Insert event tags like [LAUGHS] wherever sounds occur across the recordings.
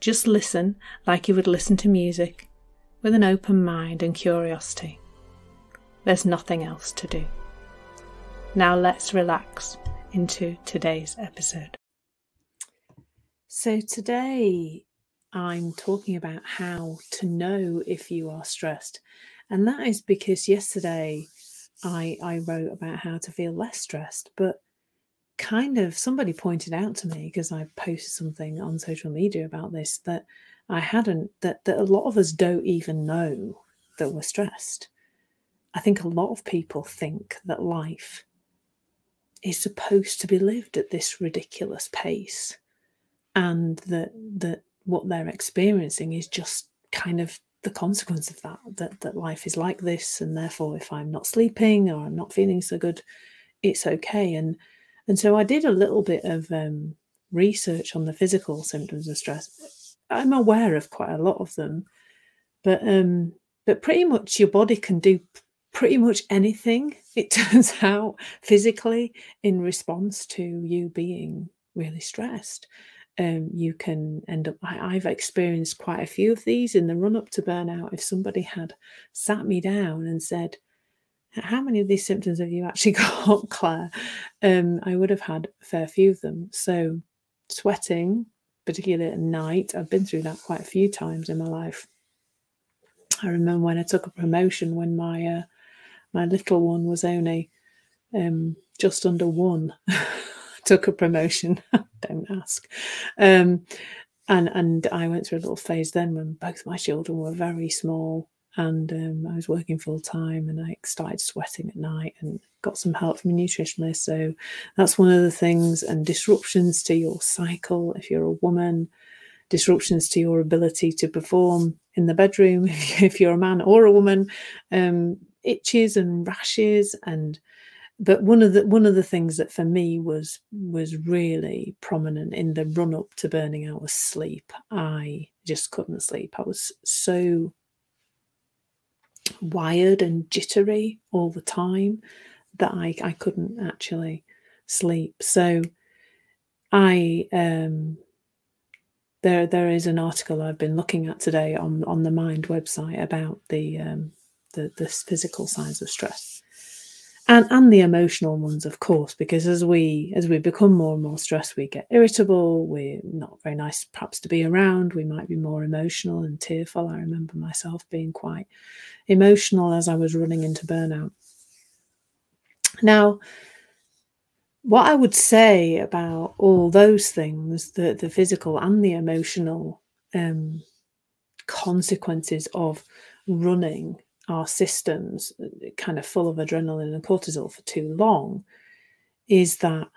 Just listen like you would listen to music, with an open mind and curiosity. There's nothing else to do. Now let's relax into today's episode. So, today I'm talking about how to know if you are stressed. And that is because yesterday I, I wrote about how to feel less stressed, but kind of somebody pointed out to me because I posted something on social media about this that I hadn't, that, that a lot of us don't even know that we're stressed. I think a lot of people think that life is supposed to be lived at this ridiculous pace and that that what they're experiencing is just kind of the consequence of that that that life is like this and therefore if i'm not sleeping or i'm not feeling so good it's okay and and so i did a little bit of um, research on the physical symptoms of stress i'm aware of quite a lot of them but um but pretty much your body can do pretty much anything [LAUGHS] it turns out physically in response to you being really stressed um, you can end up. I, have experienced quite a few of these in the run up to burnout. If somebody had sat me down and said, How many of these symptoms have you actually [LAUGHS] got, Clare? Um, I would have had a fair few of them. So, sweating, particularly at night, I've been through that quite a few times in my life. I remember when I took a promotion when my uh, my little one was only um, just under one. [LAUGHS] took a promotion. [LAUGHS] Don't ask. Um, and and I went through a little phase then when both my children were very small and um, I was working full time and I started sweating at night and got some help from a nutritionist. So that's one of the things. And disruptions to your cycle if you're a woman, disruptions to your ability to perform in the bedroom [LAUGHS] if you're a man or a woman, um, itches and rashes and but one of the one of the things that for me was was really prominent in the run up to burning out was sleep. I just couldn't sleep. I was so wired and jittery all the time that I, I couldn't actually sleep. So I um there there is an article I've been looking at today on on the Mind website about the um the the physical signs of stress and and the emotional ones of course because as we as we become more and more stressed we get irritable we're not very nice perhaps to be around we might be more emotional and tearful. I remember myself being quite emotional as i was running into burnout. Now what i would say about all those things the the physical and the emotional um, consequences of running our systems uh, kind of full of adrenaline and cortisol for too long is that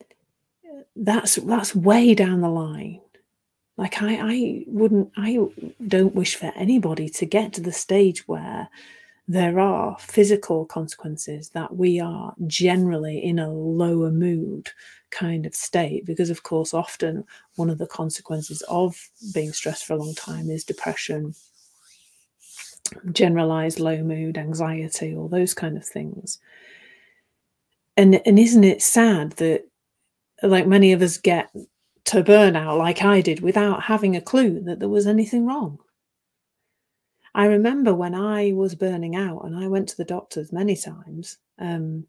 uh, that's that's way down the line. Like i i wouldn't i don't wish for anybody to get to the stage where there are physical consequences that we are generally in a lower mood kind of state because of course often one of the consequences of being stressed for a long time is depression generalized low mood, anxiety, all those kind of things. And and isn't it sad that like many of us get to burnout like I did without having a clue that there was anything wrong? I remember when I was burning out and I went to the doctors many times um,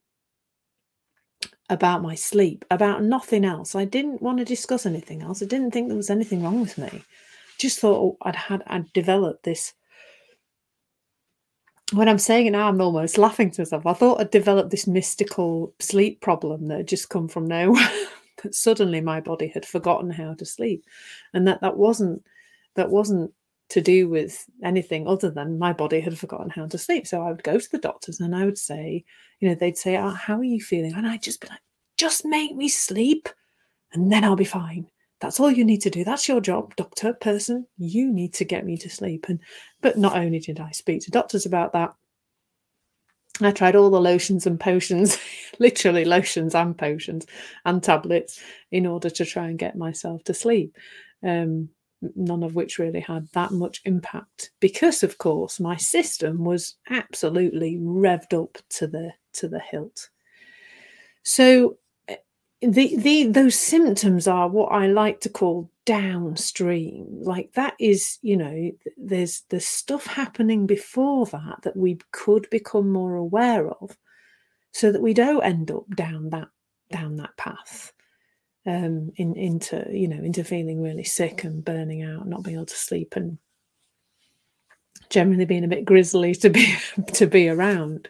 about my sleep, about nothing else. I didn't want to discuss anything else. I didn't think there was anything wrong with me. Just thought I'd had I'd developed this when I'm saying it now, I'm almost laughing to myself. I thought I'd developed this mystical sleep problem that had just come from nowhere. [LAUGHS] that suddenly my body had forgotten how to sleep, and that that wasn't that wasn't to do with anything other than my body had forgotten how to sleep. So I would go to the doctors and I would say, you know, they'd say, oh, "How are you feeling?" And I'd just be like, "Just make me sleep, and then I'll be fine." That's all you need to do. That's your job, doctor, person. You need to get me to sleep. And but not only did I speak to doctors about that, I tried all the lotions and potions, [LAUGHS] literally lotions and potions and tablets, in order to try and get myself to sleep. Um, none of which really had that much impact because, of course, my system was absolutely revved up to the to the hilt. So the the those symptoms are what I like to call downstream. Like that is, you know, there's there's stuff happening before that that we could become more aware of, so that we don't end up down that down that path. Um, in into you know into feeling really sick and burning out, not being able to sleep, and generally being a bit grisly to be [LAUGHS] to be around.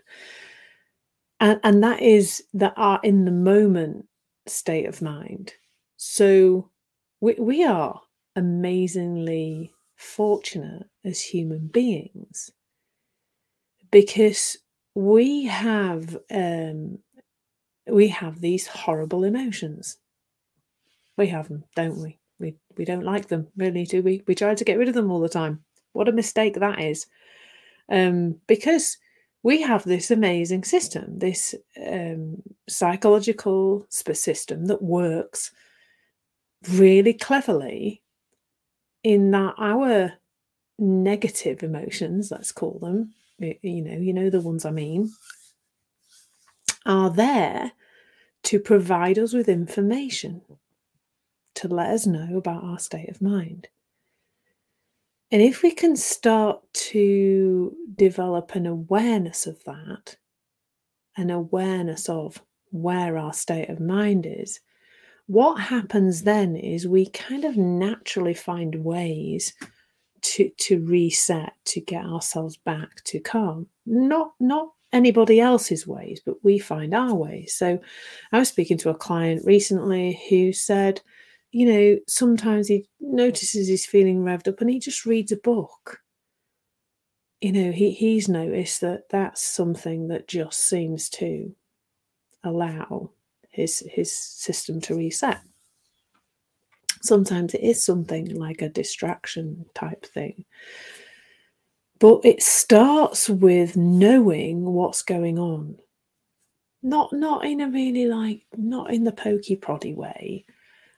And, and that is that are in the moment state of mind. So we, we are amazingly fortunate as human beings because we have um, we have these horrible emotions. We have them, don't we? We we don't like them, really, do we? We try to get rid of them all the time. What a mistake that is. Um, because we have this amazing system, this um, psychological system that works really cleverly in that our negative emotions, let's call them, you know, you know the ones I mean, are there to provide us with information to let us know about our state of mind. And if we can start to develop an awareness of that, an awareness of where our state of mind is, what happens then is we kind of naturally find ways to to reset to get ourselves back to calm. Not not anybody else's ways but we find our ways. So i was speaking to a client recently who said you know, sometimes he notices he's feeling revved up and he just reads a book. You know, he, he's noticed that that's something that just seems to allow his his system to reset. Sometimes it is something like a distraction type thing. But it starts with knowing what's going on. Not not in a really like not in the pokey proddy way,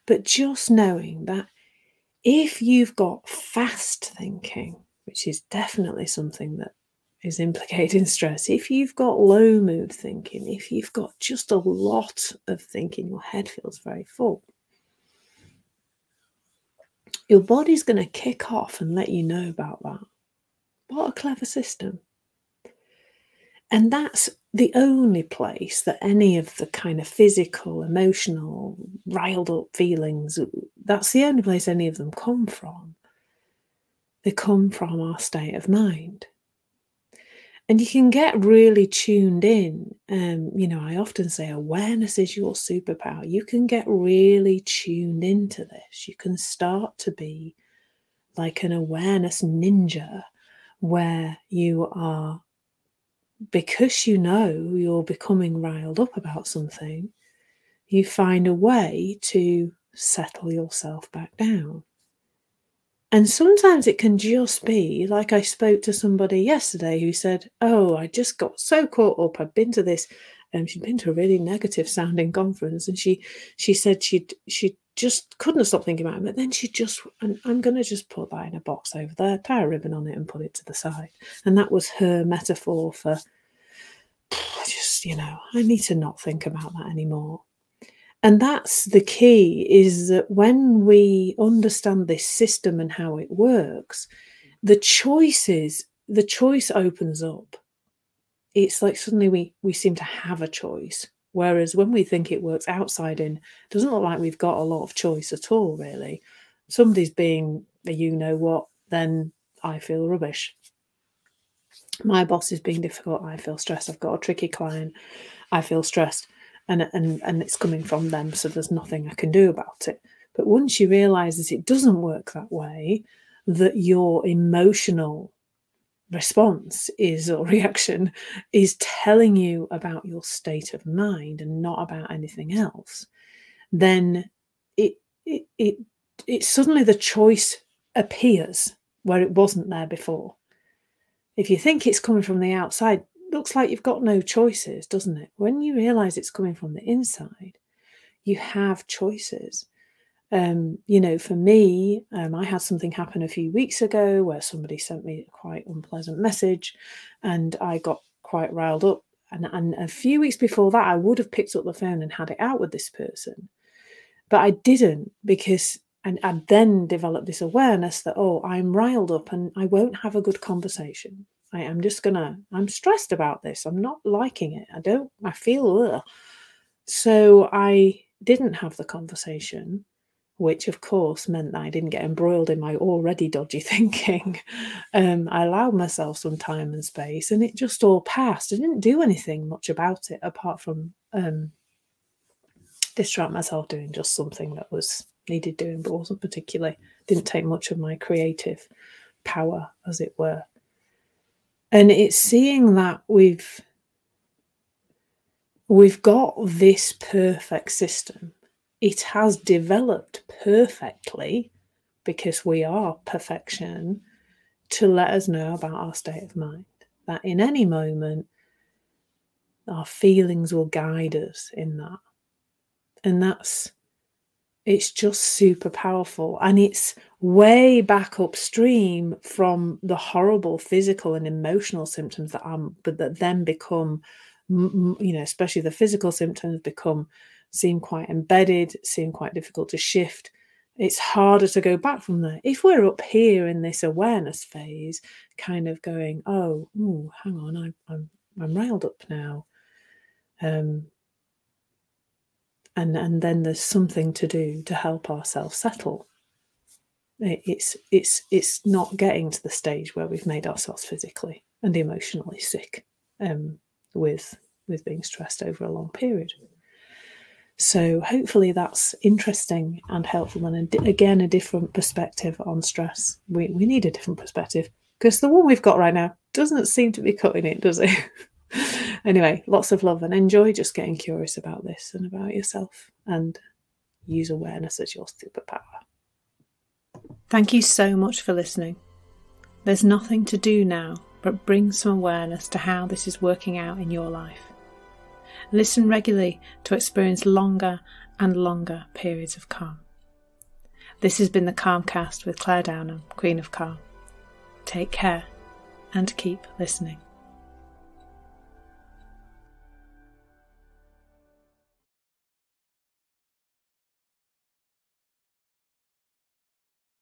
but just knowing that if you've got fast thinking, which is definitely something that is implicated in [LAUGHS] stress, if you've got low mood thinking, if you've got just a lot of thinking, your head feels very full, your body's going to kick off and let you know about that. What a clever system. And that's the only place that any of the kind of physical, emotional, riled up feelings, that's the only place any of them come from. They come from our state of mind. And you can get really tuned in. Um, you know, I often say awareness is your superpower. You can get really tuned into this. You can start to be like an awareness ninja where you are because you know you're becoming riled up about something, you find a way to settle yourself back down. And sometimes it can just be like I spoke to somebody yesterday who said, Oh, I just got so caught up. I'd been to this, and um, she'd been to a really negative sounding conference, and she she said she'd she just couldn't stop thinking about it. But then she just, and I'm going to just put that in a box over there, tie a ribbon on it, and put it to the side. And that was her metaphor for [SIGHS] just, you know, I need to not think about that anymore. And that's the key is that when we understand this system and how it works, the choices, the choice opens up. It's like suddenly we we seem to have a choice Whereas when we think it works outside in, doesn't look like we've got a lot of choice at all, really. Somebody's being a you know what, then I feel rubbish. My boss is being difficult, I feel stressed. I've got a tricky client, I feel stressed. And, and, and it's coming from them, so there's nothing I can do about it. But once you realize that it doesn't work that way, that your emotional response is or [LAUGHS] reaction is telling you about your state of mind and not about anything else, then it it, it it suddenly the choice appears where it wasn't there before. If you think it's coming from the outside, looks like you've got no choices, doesn't it? When you realize it's coming from the inside, you have choices. Um, you know, for me, um, I had something happen a few weeks ago where somebody sent me a quite unpleasant message and I got quite riled up. And, and a few weeks before that, I would have picked up the phone and had it out with this person. But I didn't because and I then developed this awareness that, oh, I'm riled up and I won't have a good conversation. I am just gonna, I'm stressed about this. I'm not liking it. I don't, I feel, ugh. so I didn't have the conversation which of course meant that I didn't get embroiled in my already dodgy [LAUGHS] thinking. Um, I allowed myself some time and space, and it just all passed. I didn't do anything much about it apart from um, distract myself doing just something that was needed doing, but wasn't particularly, didn't take much of my creative power, as it were. And it's seeing that we've we've got this perfect system it has developed perfectly because we are perfection to let us know about our state of mind. That in any moment, our feelings will guide us in that. And that's, it's just super powerful. And it's way back upstream from the horrible physical and emotional symptoms that I'm, but that then become, you know, especially the physical symptoms become seem quite embedded, seem quite difficult to shift. It's harder to go back from there. If we're up here in this awareness phase, kind of going, oh, ooh, hang on, I'm I'm I'm railed up now. Um, and and then there's something to do to help ourselves settle. it's it's it's not getting to the stage where we've made ourselves physically and emotionally sick um, with with being stressed over a long period. So hopefully that's interesting and helpful, and again a different perspective on stress. We we need a different perspective because the one we've got right now doesn't seem to be cutting it, does it? [LAUGHS] anyway, lots of love and enjoy just getting curious about this and about yourself, and use awareness as your superpower. Thank you so much for listening. There's nothing to do now but bring some awareness to how this is working out in your life. Listen regularly to experience longer and longer periods of calm. This has been the Calmcast with Clare Downham, Queen of Calm. Take care and keep listening.